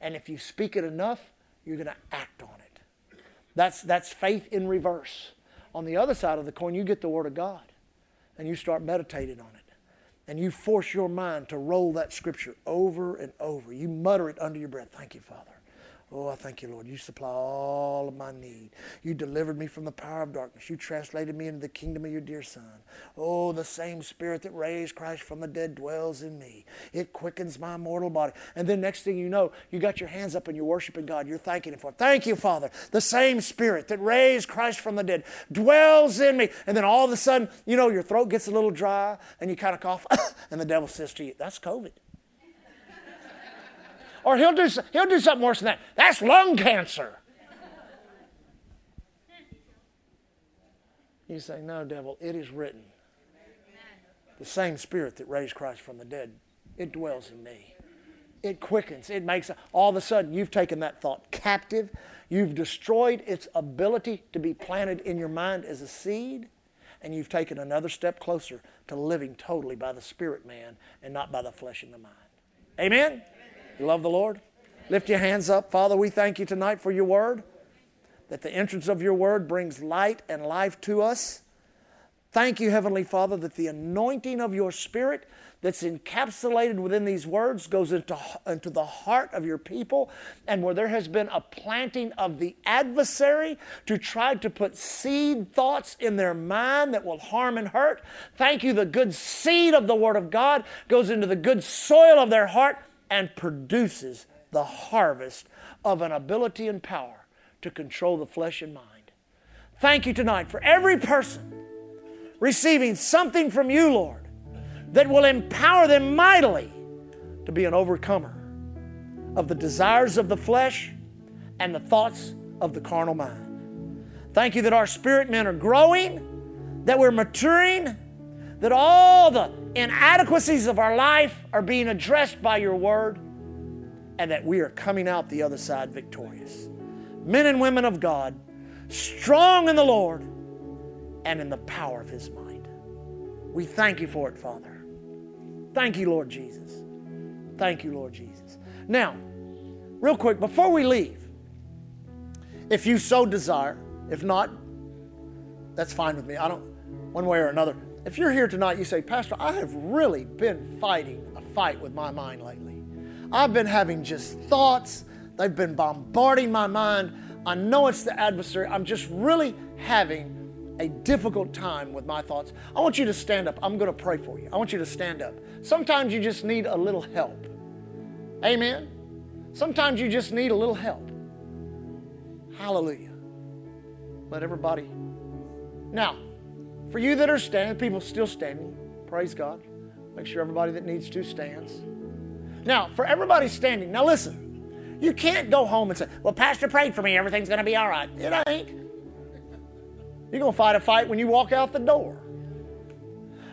And if you speak it enough, you're going to act on it. That's, that's faith in reverse. On the other side of the coin, you get the Word of God and you start meditating on it. And you force your mind to roll that scripture over and over. You mutter it under your breath. Thank you, Father. Oh, I thank you, Lord. You supply all of my need. You delivered me from the power of darkness. You translated me into the kingdom of your dear Son. Oh, the same Spirit that raised Christ from the dead dwells in me. It quickens my mortal body. And then next thing you know, you got your hands up and you're worshiping God. You're thanking Him for it. Thank you, Father. The same Spirit that raised Christ from the dead dwells in me. And then all of a sudden, you know, your throat gets a little dry and you kind of cough, [LAUGHS] and the devil says to you, That's COVID. Or he'll do, he'll do something worse than that. That's lung cancer. You say, No, devil, it is written. The same spirit that raised Christ from the dead, it dwells in me. It quickens. It makes, all of a sudden, you've taken that thought captive. You've destroyed its ability to be planted in your mind as a seed. And you've taken another step closer to living totally by the spirit man and not by the flesh and the mind. Amen? You love the Lord? Lift your hands up. Father, we thank you tonight for your word, that the entrance of your word brings light and life to us. Thank you, Heavenly Father, that the anointing of your Spirit that's encapsulated within these words goes into, into the heart of your people, and where there has been a planting of the adversary to try to put seed thoughts in their mind that will harm and hurt. Thank you, the good seed of the Word of God goes into the good soil of their heart and produces the harvest of an ability and power to control the flesh and mind. Thank you tonight for every person receiving something from you, Lord, that will empower them mightily to be an overcomer of the desires of the flesh and the thoughts of the carnal mind. Thank you that our spirit men are growing, that we're maturing, that all the inadequacies of our life are being addressed by your word, and that we are coming out the other side victorious. Men and women of God, strong in the Lord and in the power of his might. We thank you for it, Father. Thank you, Lord Jesus. Thank you, Lord Jesus. Now, real quick, before we leave, if you so desire, if not, that's fine with me. I don't, one way or another. If you're here tonight, you say, Pastor, I have really been fighting a fight with my mind lately. I've been having just thoughts, they've been bombarding my mind. I know it's the adversary. I'm just really having a difficult time with my thoughts, I want you to stand up. I'm going to pray for you. I want you to stand up. Sometimes you just need a little help. Amen. Sometimes you just need a little help. Hallelujah. Let everybody. Now, for you that are standing, people still standing, praise God. Make sure everybody that needs to stands. Now, for everybody standing, now listen, you can't go home and say, Well, Pastor prayed for me, everything's going to be all right. It ain't. You're going to fight a fight when you walk out the door.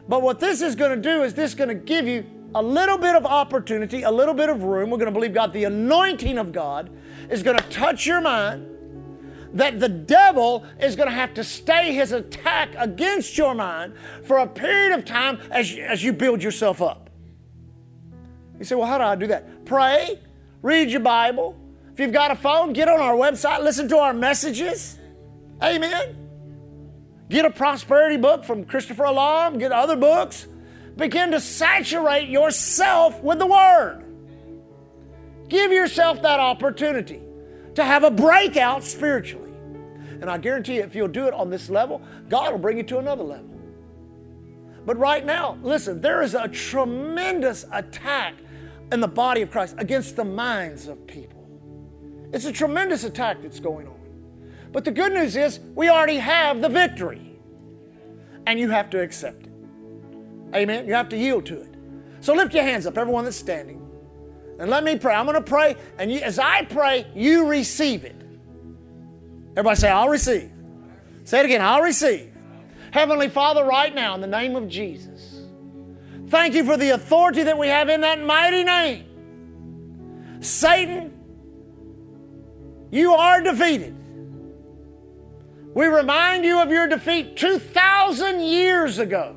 But what this is going to do is this is going to give you a little bit of opportunity, a little bit of room. We're going to believe God, the anointing of God is going to touch your mind. That the devil is going to have to stay his attack against your mind for a period of time as, as you build yourself up. You say, well, how do I do that? Pray, read your Bible. If you've got a phone, get on our website, listen to our messages. Amen. Get a prosperity book from Christopher Alarm, get other books. Begin to saturate yourself with the Word. Give yourself that opportunity to have a breakout spiritually. And I guarantee you, if you'll do it on this level, God will bring you to another level. But right now, listen, there is a tremendous attack in the body of Christ against the minds of people. It's a tremendous attack that's going on. But the good news is we already have the victory. And you have to accept it. Amen. You have to yield to it. So lift your hands up, everyone that's standing. And let me pray. I'm going to pray, and you, as I pray, you receive it. Everybody say, I'll receive. Say it again, I'll receive. Heavenly Father, right now, in the name of Jesus, thank you for the authority that we have in that mighty name. Satan, you are defeated. We remind you of your defeat 2,000 years ago.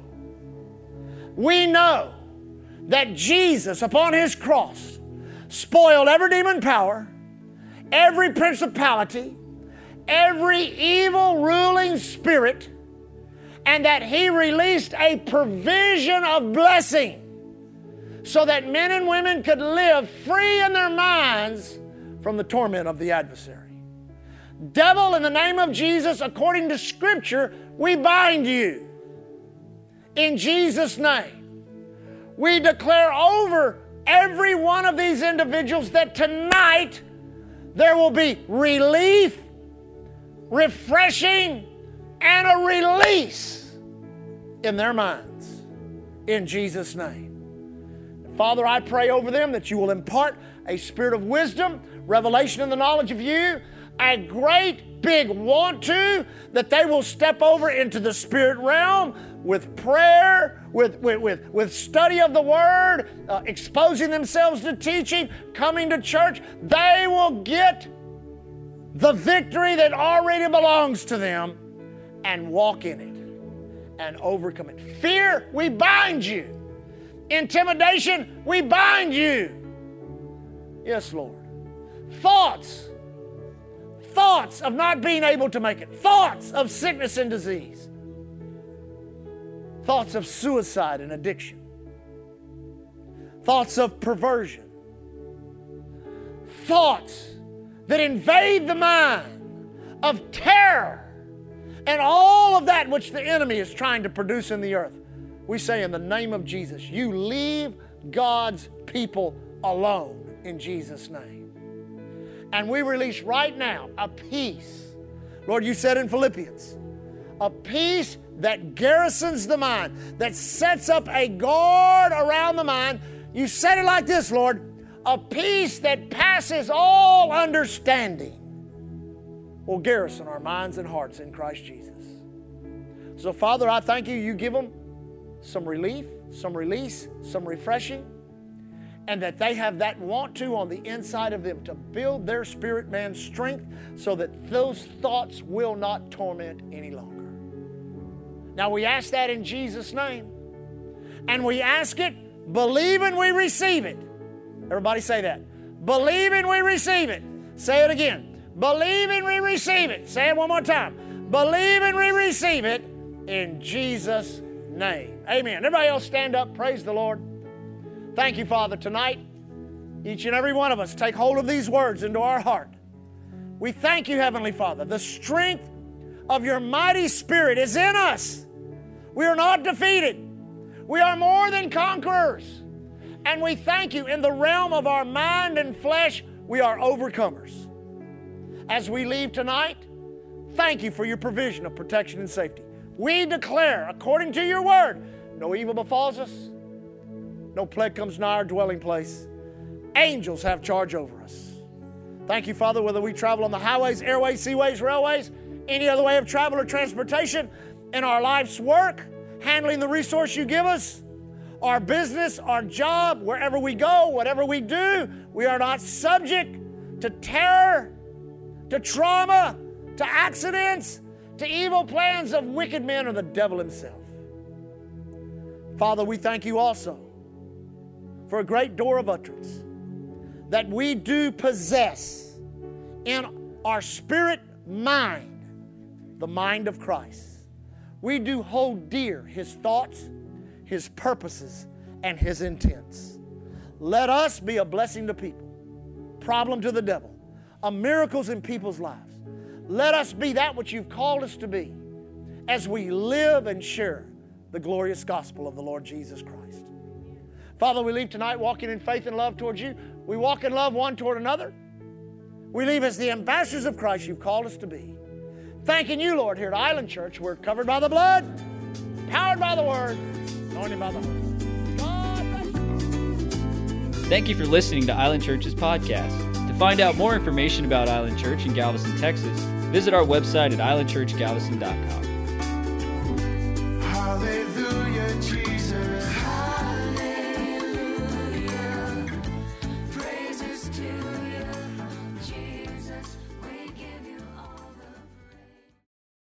We know that Jesus, upon his cross, spoiled every demon power, every principality, every evil ruling spirit, and that he released a provision of blessing so that men and women could live free in their minds from the torment of the adversary. Devil, in the name of Jesus, according to Scripture, we bind you. In Jesus' name. We declare over every one of these individuals that tonight there will be relief, refreshing, and a release in their minds. In Jesus' name. Father, I pray over them that you will impart a spirit of wisdom, revelation, and the knowledge of you a great big want to that they will step over into the spirit realm with prayer, with, with, with, with study of the word, uh, exposing themselves to teaching, coming to church. They will get the victory that already belongs to them and walk in it and overcome it. Fear, we bind you. Intimidation, we bind you. Yes, Lord. Thoughts, thoughts of not being able to make it, thoughts of sickness and disease, thoughts of suicide and addiction, thoughts of perversion, thoughts that invade the mind of terror and all of that which the enemy is trying to produce in the earth. We say, in the name of Jesus, you leave God's people alone in Jesus' name. And we release right now a peace. Lord, you said in Philippians, a peace that garrisons the mind, that sets up a guard around the mind. You said it like this, Lord a peace that passes all understanding will garrison our minds and hearts in Christ Jesus. So, Father, I thank you. You give them some relief, some release, some refreshing and that they have that want to on the inside of them to build their spirit man's strength so that those thoughts will not torment any longer. Now we ask that in Jesus' name. And we ask it believing we receive it. Everybody say that. Believing we receive it. Say it again. Believing we receive it. Say it one more time. Believing we receive it in Jesus' name. Amen. Everybody else stand up. Praise the Lord. Thank you, Father, tonight. Each and every one of us take hold of these words into our heart. We thank you, Heavenly Father, the strength of your mighty spirit is in us. We are not defeated. We are more than conquerors. And we thank you in the realm of our mind and flesh, we are overcomers. As we leave tonight, thank you for your provision of protection and safety. We declare, according to your word, no evil befalls us, no plague comes nigh our dwelling place. Angels have charge over us. Thank you, Father, whether we travel on the highways, airways, seaways, railways, any other way of travel or transportation, in our life's work, handling the resource you give us, our business, our job, wherever we go, whatever we do, we are not subject to terror, to trauma, to accidents, to evil plans of wicked men or the devil himself. Father, we thank you also for a great door of utterance that we do possess in our spirit mind the mind of Christ. We do hold dear his thoughts, his purposes, and his intents. Let us be a blessing to people, problem to the devil, a miracles in people's lives. Let us be that which you've called us to be as we live and share the glorious gospel of the Lord Jesus Christ. Father, we leave tonight walking in faith and love towards you. We walk in love one toward another. We leave as the ambassadors of Christ you've called us to be. Thanking you, Lord, here at Island Church. We're covered by the blood, powered by the word, anointed by the Holy. Thank you for listening to Island Church's podcast. To find out more information about Island Church in Galveston, Texas, visit our website at islandchurchgalveston.com. Hallelujah.